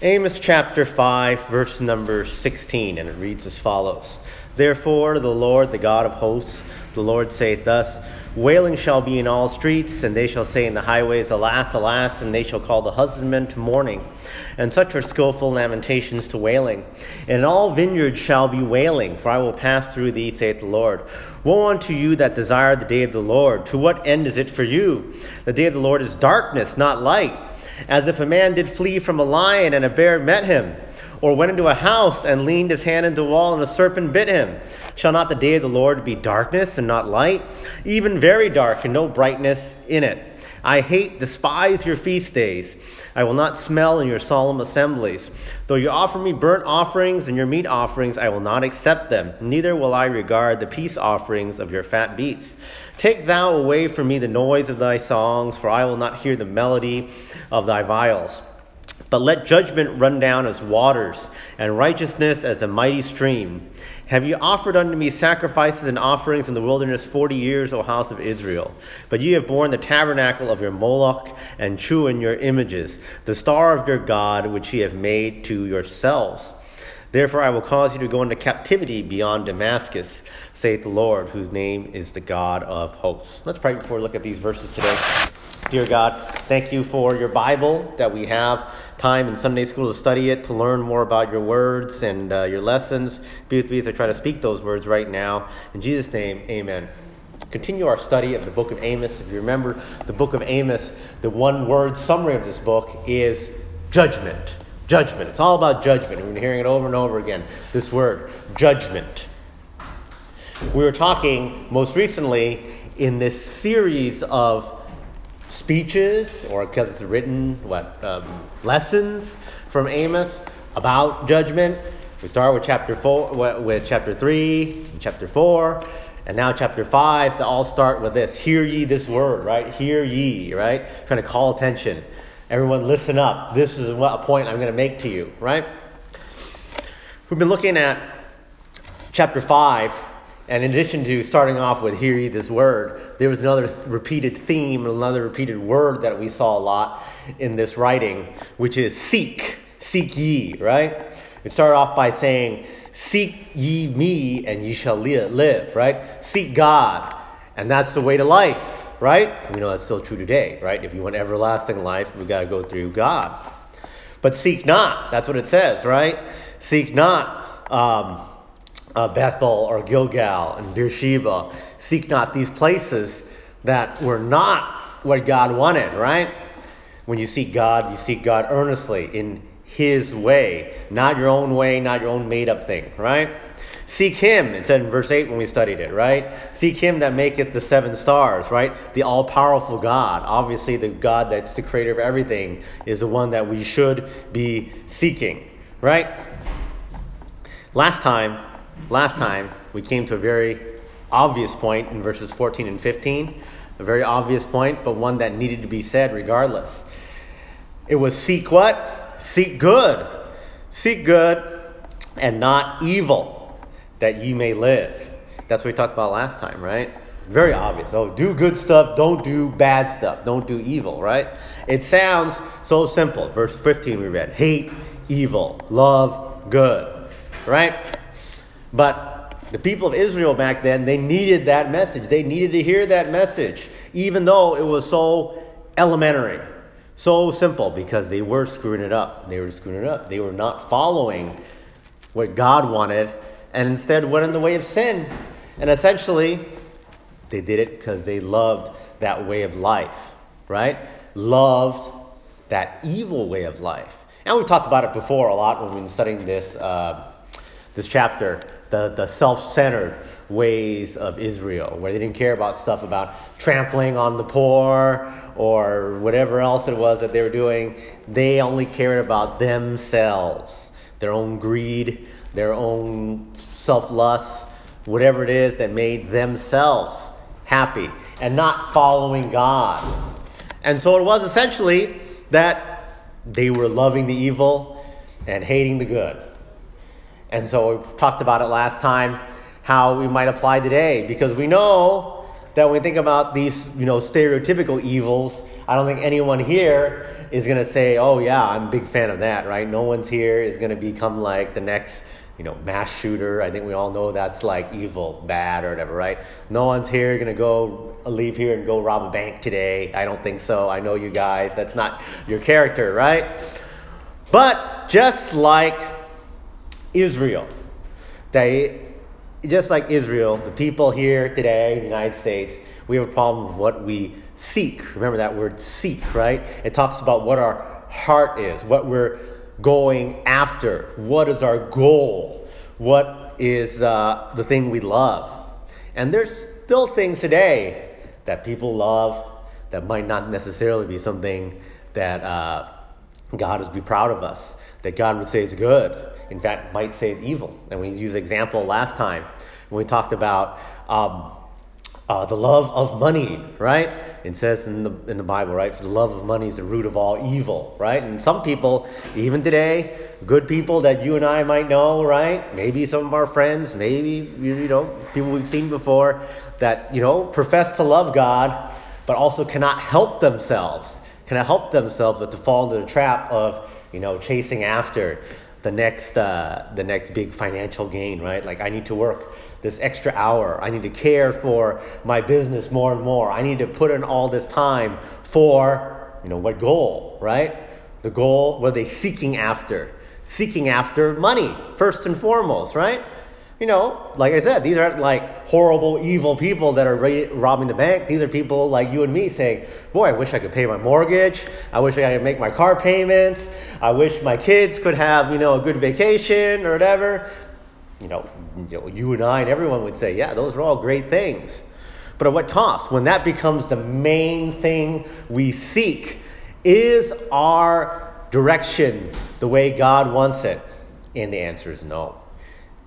Amos chapter 5, verse number 16, and it reads as follows Therefore, the Lord, the God of hosts, the Lord saith thus Wailing shall be in all streets, and they shall say in the highways, Alas, alas, and they shall call the husbandman to mourning. And such are skilful lamentations to wailing. And all vineyards shall be wailing, for I will pass through thee, saith the Lord. Woe unto you that desire the day of the Lord! To what end is it for you? The day of the Lord is darkness, not light as if a man did flee from a lion and a bear met him, or went into a house and leaned his hand into the wall and a serpent bit him. Shall not the day of the Lord be darkness and not light, even very dark and no brightness in it? I hate, despise your feast days. I will not smell in your solemn assemblies. Though you offer me burnt offerings and your meat offerings, I will not accept them. Neither will I regard the peace offerings of your fat beasts. Take thou away from me the noise of thy songs, for I will not hear the melody of thy viols. But let judgment run down as waters, and righteousness as a mighty stream. Have ye offered unto me sacrifices and offerings in the wilderness forty years, O house of Israel? But ye have borne the tabernacle of your Moloch, and Chiun your images, the star of your God, which ye have made to yourselves. Therefore, I will cause you to go into captivity beyond Damascus, saith the Lord, whose name is the God of hosts. Let's pray before we look at these verses today. Dear God, thank you for your Bible, that we have time in Sunday school to study it, to learn more about your words and uh, your lessons. Be with me as I try to speak those words right now. In Jesus' name, amen. Continue our study of the book of Amos. If you remember the book of Amos, the one word summary of this book is judgment. Judgment. It's all about judgment. We've been hearing it over and over again. This word, judgment. We were talking most recently in this series of speeches, or because it's written, what, um, lessons from Amos about judgment. We start with chapter four, with chapter three, chapter four, and now chapter five to all start with this: "Hear ye this word," right? Hear ye, right? Trying to call attention. Everyone, listen up. This is a point I'm going to make to you, right? We've been looking at chapter 5, and in addition to starting off with hear ye this word, there was another repeated theme, another repeated word that we saw a lot in this writing, which is seek. Seek ye, right? It started off by saying, Seek ye me, and ye shall live, right? Seek God, and that's the way to life right? We know that's still true today, right? If you want everlasting life, we've got to go through God. But seek not, that's what it says, right? Seek not um, uh, Bethel or Gilgal and Beersheba. Seek not these places that were not what God wanted, right? When you seek God, you seek God earnestly in His way, not your own way, not your own made up thing, right? Seek him, it said in verse 8 when we studied it, right? Seek him that maketh the seven stars, right? The all powerful God. Obviously, the God that's the creator of everything is the one that we should be seeking, right? Last time, last time, we came to a very obvious point in verses 14 and 15. A very obvious point, but one that needed to be said regardless. It was seek what? Seek good. Seek good and not evil that ye may live. That's what we talked about last time, right? Very obvious. Oh, do good stuff, don't do bad stuff, don't do evil, right? It sounds so simple. Verse 15 we read hate evil, love good, right? But the people of Israel back then, they needed that message. They needed to hear that message, even though it was so elementary, so simple, because they were screwing it up. They were screwing it up. They were not following what God wanted and instead went in the way of sin. And essentially, they did it because they loved that way of life, right? Loved that evil way of life. And we've talked about it before a lot when we've been studying this, uh, this chapter the, the self centered ways of Israel, where they didn't care about stuff about trampling on the poor or whatever else it was that they were doing. They only cared about themselves, their own greed, their own self lust, whatever it is that made themselves happy and not following God. And so it was essentially that they were loving the evil and hating the good. And so we talked about it last time how we might apply today because we know that when we think about these, you know, stereotypical evils, I don't think anyone here is going to say, oh, yeah, I'm a big fan of that, right? No one's here is going to become like the next, you know, mass shooter. I think we all know that's like evil, bad, or whatever, right? No one's here to go leave here and go rob a bank today. I don't think so. I know you guys. That's not your character, right? But just like Israel, they, just like Israel, the people here today in the United States, we have a problem with what we seek. Remember that word seek, right? It talks about what our heart is, what we're going after, what is our goal, what is uh, the thing we love. And there's still things today that people love that might not necessarily be something that uh, God would be proud of us, that God would say is good. In fact, might say is evil. And we used an example last time when we talked about um, uh, the love of money, right? It says in the, in the Bible, right? For the love of money is the root of all evil, right? And some people, even today, good people that you and I might know, right? Maybe some of our friends, maybe, you know, people we've seen before that, you know, profess to love God, but also cannot help themselves, cannot help themselves but to fall into the trap of, you know, chasing after the next, uh, the next big financial gain, right? Like, I need to work this extra hour. I need to care for my business more and more. I need to put in all this time for, you know, what goal, right? The goal, what are they seeking after? Seeking after money, first and foremost, right? You know, like I said, these aren't like horrible, evil people that are robbing the bank. These are people like you and me saying, Boy, I wish I could pay my mortgage. I wish I could make my car payments. I wish my kids could have, you know, a good vacation or whatever you know, you and I and everyone would say, yeah, those are all great things. But at what cost? When that becomes the main thing we seek, is our direction the way God wants it? And the answer is no.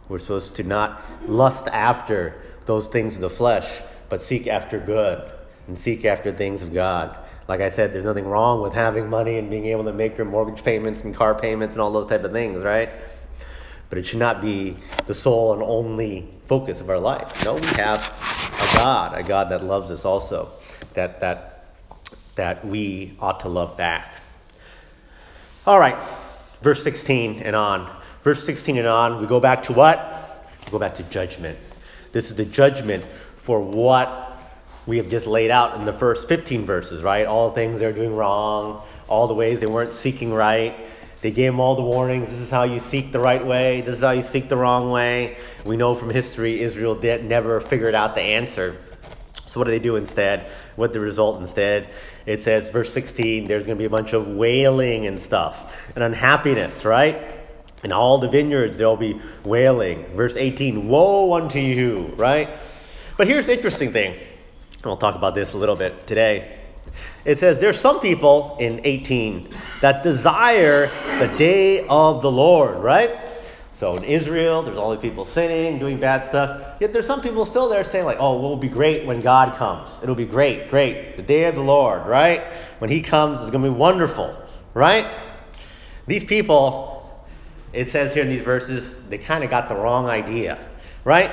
We're supposed to not lust after those things of the flesh, but seek after good and seek after things of God. Like I said, there's nothing wrong with having money and being able to make your mortgage payments and car payments and all those type of things, right? But it should not be the sole and only focus of our life. No, we have a God, a God that loves us also, that, that, that we ought to love back. All right, verse 16 and on. Verse 16 and on, we go back to what? We go back to judgment. This is the judgment for what we have just laid out in the first 15 verses, right? All the things they're doing wrong, all the ways they weren't seeking right, they gave him all the warnings. This is how you seek the right way. This is how you seek the wrong way. We know from history Israel did, never figured out the answer. So what do they do instead? What the result instead? It says, verse 16, there's going to be a bunch of wailing and stuff and unhappiness, right? In all the vineyards, there'll be wailing. Verse 18, woe unto you, right? But here's the interesting thing. I'll talk about this a little bit today. It says there's some people in 18 that desire the day of the Lord, right? So in Israel, there's all these people sinning, doing bad stuff. Yet there's some people still there saying, like, oh, it will be great when God comes. It'll be great, great. The day of the Lord, right? When He comes, it's going to be wonderful, right? These people, it says here in these verses, they kind of got the wrong idea, right?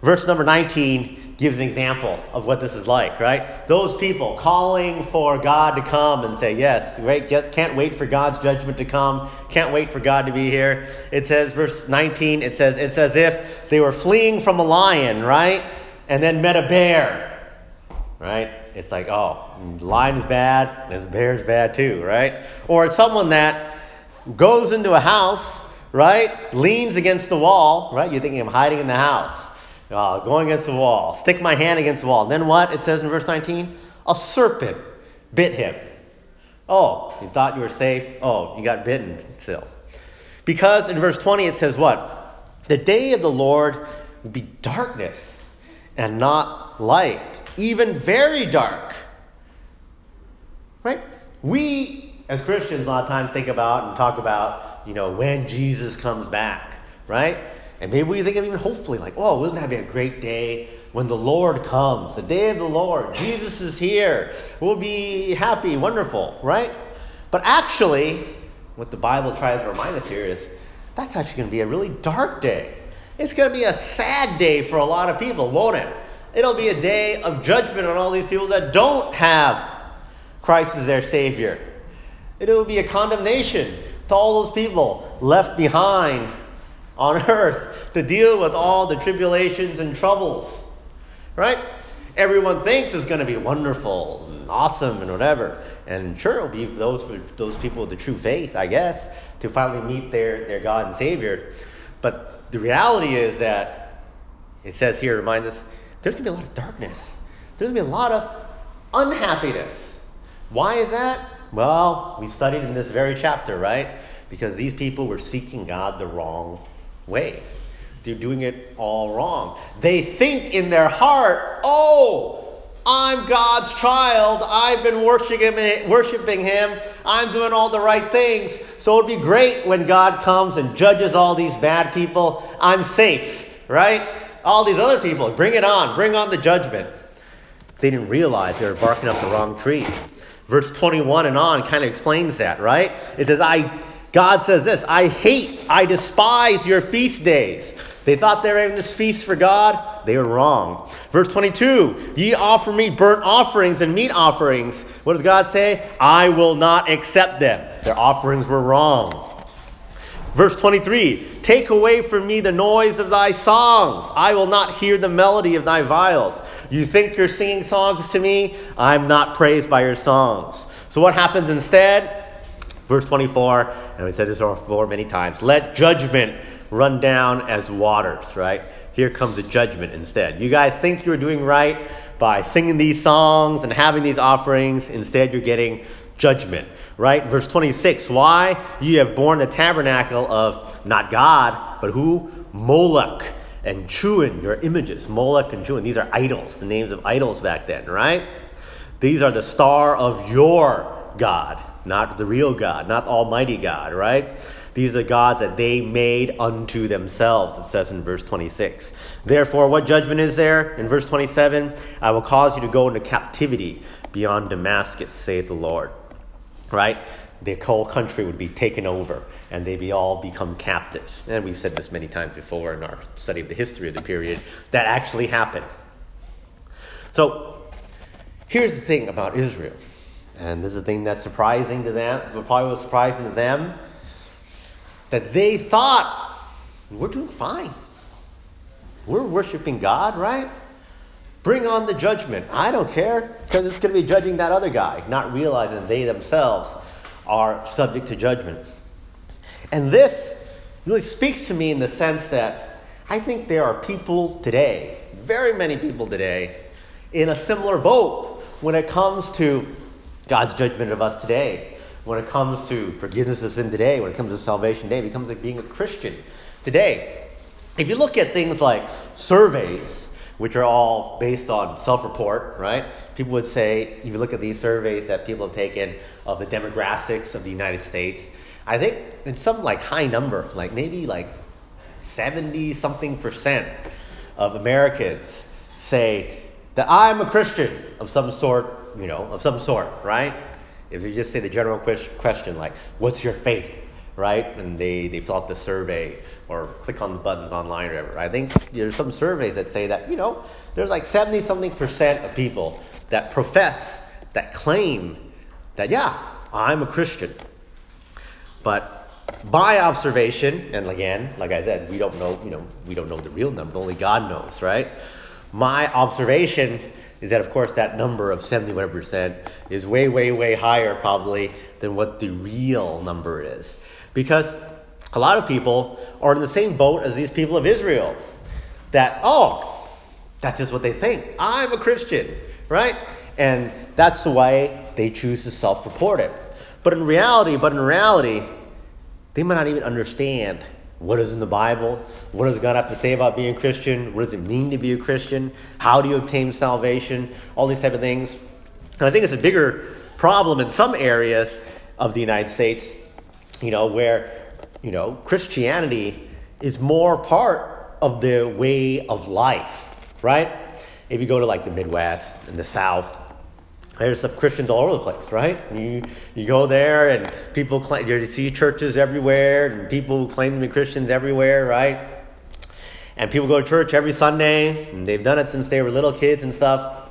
Verse number 19 gives an example of what this is like, right? Those people calling for God to come and say, Yes, right, just can't wait for God's judgment to come, can't wait for God to be here. It says, verse 19, it says, It's as if they were fleeing from a lion, right? And then met a bear, right? It's like, oh, lion is bad, this bear's bad too, right? Or it's someone that goes into a house, right? Leans against the wall, right? You're thinking, I'm hiding in the house uh, going against the wall, stick my hand against the wall. And then what? It says in verse 19, a serpent bit him. Oh, you thought you were safe? Oh, you got bitten still. Because in verse 20 it says what? The day of the Lord will be darkness and not light, even very dark. Right? We, as Christians, a lot of times think about and talk about, you know, when Jesus comes back, right? And maybe we think of even hopefully like, oh, wouldn't that be a great day when the Lord comes, the day of the Lord? Jesus is here. We'll be happy, wonderful, right? But actually, what the Bible tries to remind us here is that's actually going to be a really dark day. It's going to be a sad day for a lot of people, won't it? It'll be a day of judgment on all these people that don't have Christ as their Savior. It'll be a condemnation to all those people left behind on earth to deal with all the tribulations and troubles. Right? Everyone thinks it's going to be wonderful and awesome and whatever. And sure, it'll be those for those people with the true faith, I guess, to finally meet their, their God and Savior. But the reality is that it says here, remind us, there's going to be a lot of darkness. There's going to be a lot of unhappiness. Why is that? Well, we studied in this very chapter, right? Because these people were seeking God the wrong way. They're doing it all wrong. They think in their heart, oh, I'm God's child. I've been worshiping him. I'm doing all the right things. So it'd be great when God comes and judges all these bad people. I'm safe, right? All these other people, bring it on. Bring on the judgment. They didn't realize they were barking up the wrong tree. Verse 21 and on kind of explains that, right? It says, I God says this I hate, I despise your feast days. They thought they were having this feast for God. They were wrong. Verse 22 Ye offer me burnt offerings and meat offerings. What does God say? I will not accept them. Their offerings were wrong. Verse 23 Take away from me the noise of thy songs. I will not hear the melody of thy viols. You think you're singing songs to me? I'm not praised by your songs. So what happens instead? Verse 24, and we said this before many times let judgment run down as waters, right? Here comes a judgment instead. You guys think you're doing right by singing these songs and having these offerings. Instead, you're getting judgment, right? Verse 26 Why? You have borne the tabernacle of not God, but who? Moloch and Chiun, your images. Moloch and Chiun. These are idols, the names of idols back then, right? These are the star of your God, not the real God, not Almighty God, right? These are gods that they made unto themselves, it says in verse 26. Therefore, what judgment is there? In verse 27, I will cause you to go into captivity beyond Damascus, saith the Lord. Right? The whole country would be taken over and they'd be all become captives. And we've said this many times before in our study of the history of the period. That actually happened. So, here's the thing about Israel. And this is the thing that's surprising to them, probably was surprising to them that they thought we're doing fine. We're worshiping God, right? Bring on the judgment. I don't care because it's going to be judging that other guy, not realizing they themselves are subject to judgment. And this really speaks to me in the sense that I think there are people today, very many people today, in a similar boat when it comes to God's judgment of us today when it comes to forgiveness of sin today, when it comes to salvation today, it becomes like being a Christian today. If you look at things like surveys, which are all based on self report, right? People would say, if you look at these surveys that people have taken of the demographics of the United States, I think it's some like high number, like maybe like 70 something percent of Americans say that I'm a Christian of some sort, you know, of some sort, right? If you just say the general question, like, what's your faith, right? And they, they fill out the survey or click on the buttons online or whatever. I think there's some surveys that say that, you know, there's like 70 something percent of people that profess, that claim that, yeah, I'm a Christian. But by observation, and again, like I said, we don't know, you know, we don't know the real number, only God knows, right? My observation is that, of course, that number of 71% is way, way, way higher probably than what the real number is. Because a lot of people are in the same boat as these people of Israel. That, oh, that's just what they think. I'm a Christian, right? And that's the way they choose to self report it. But in reality, but in reality, they might not even understand what is in the Bible? What does God have to say about being a Christian? What does it mean to be a Christian? How do you obtain salvation? All these type of things. And I think it's a bigger problem in some areas of the United States, you know, where, you know, Christianity is more part of their way of life, right? If you go to like the Midwest and the South, there's some Christians all over the place, right? You, you go there and people claim, you see churches everywhere and people claim to be Christians everywhere, right? And people go to church every Sunday and they've done it since they were little kids and stuff.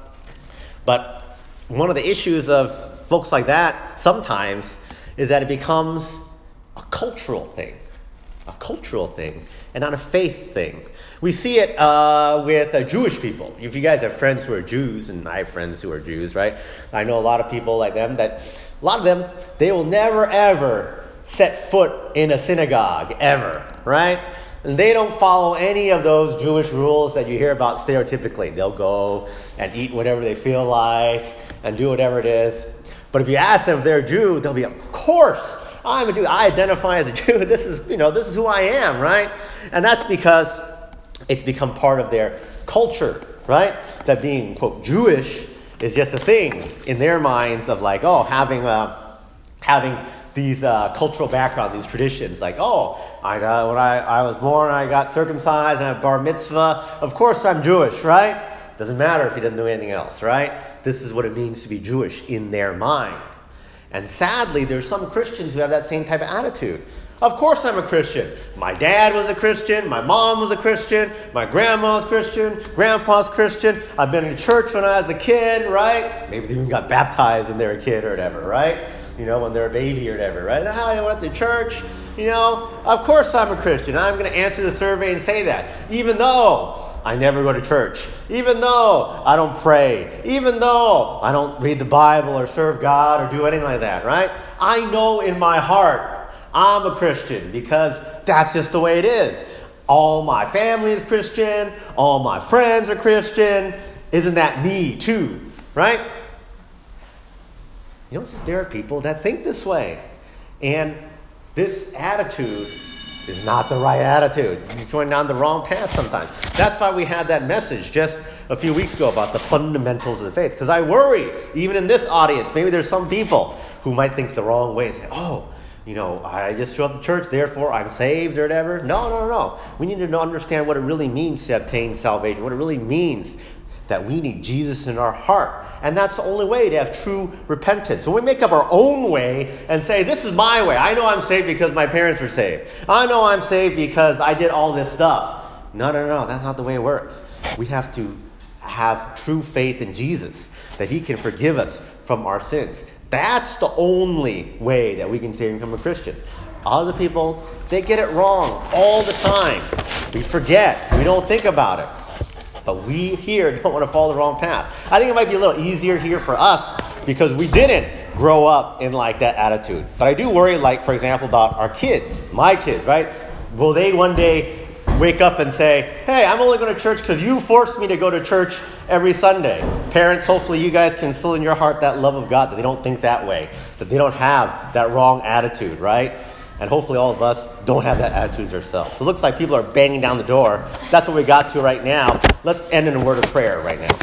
But one of the issues of folks like that sometimes is that it becomes a cultural thing, a cultural thing, and not a faith thing. We see it uh, with uh, Jewish people. If you guys have friends who are Jews, and I have friends who are Jews, right? I know a lot of people like them that, a lot of them, they will never ever set foot in a synagogue, ever, right? And they don't follow any of those Jewish rules that you hear about stereotypically. They'll go and eat whatever they feel like and do whatever it is. But if you ask them if they're a Jew, they'll be, of course, I'm a Jew. I identify as a Jew. This is, you know, this is who I am, right? And that's because it's become part of their culture, right? That being, quote, Jewish is just a thing in their minds of like, oh, having a, having these uh, cultural background, these traditions, like, oh, I got, when I, I was born, I got circumcised and I have bar mitzvah. Of course I'm Jewish, right? Doesn't matter if he doesn't do anything else, right? This is what it means to be Jewish in their mind. And sadly, there's some Christians who have that same type of attitude. Of course, I'm a Christian. My dad was a Christian. My mom was a Christian. My grandma's Christian. Grandpa's Christian. I've been in church when I was a kid, right? Maybe they even got baptized when they were a kid or whatever, right? You know, when they're a baby or whatever, right? How I went to church, you know, of course I'm a Christian. I'm going to answer the survey and say that, even though I never go to church, even though I don't pray, even though I don't read the Bible or serve God or do anything like that, right? I know in my heart I'm a Christian because that's just the way it is. All my family is Christian, all my friends are Christian. Isn't that me too, right? You know, there are people that think this way. And this attitude is not the right attitude. You're going down the wrong path sometimes. That's why we had that message just a few weeks ago about the fundamentals of the faith. Because I worry, even in this audience, maybe there's some people who might think the wrong way and say, oh, you know, I just show up to church, therefore I'm saved or whatever. No, no, no. No. We need to understand what it really means to obtain salvation, what it really means that we need Jesus in our heart. And that's the only way to have true repentance. When we make up our own way and say, This is my way, I know I'm saved because my parents were saved, I know I'm saved because I did all this stuff. No, no, no, that's not the way it works. We have to have true faith in Jesus, that He can forgive us from our sins. That's the only way that we can say and become a Christian. Other people, they get it wrong all the time. We forget, we don't think about it. But we here don't want to follow the wrong path. I think it might be a little easier here for us because we didn't grow up in like that attitude. But I do worry, like, for example, about our kids, my kids, right? Will they one day wake up and say, hey, I'm only going to church because you forced me to go to church every Sunday. Parents, hopefully you guys can instill in your heart that love of God, that they don't think that way, that they don't have that wrong attitude, right? And hopefully all of us don't have that attitude ourselves. So it looks like people are banging down the door. That's what we got to right now. Let's end in a word of prayer right now.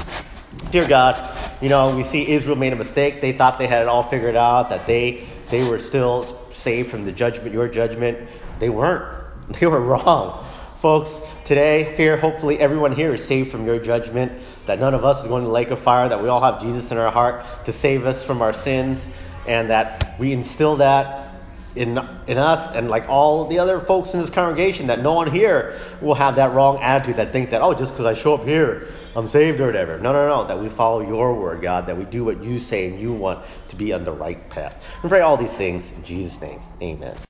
Dear God, you know, we see Israel made a mistake. They thought they had it all figured out, that they they were still saved from the judgment, your judgment. They weren't. They were wrong. Folks, today, here, hopefully everyone here is saved from your judgment, that none of us is going to the lake of fire, that we all have Jesus in our heart to save us from our sins, and that we instill that in, in us and like all the other folks in this congregation, that no one here will have that wrong attitude that think that, oh, just because I show up here, I'm saved or whatever. No, no, no, that we follow your word, God, that we do what you say and you want to be on the right path. We pray all these things in Jesus' name. Amen.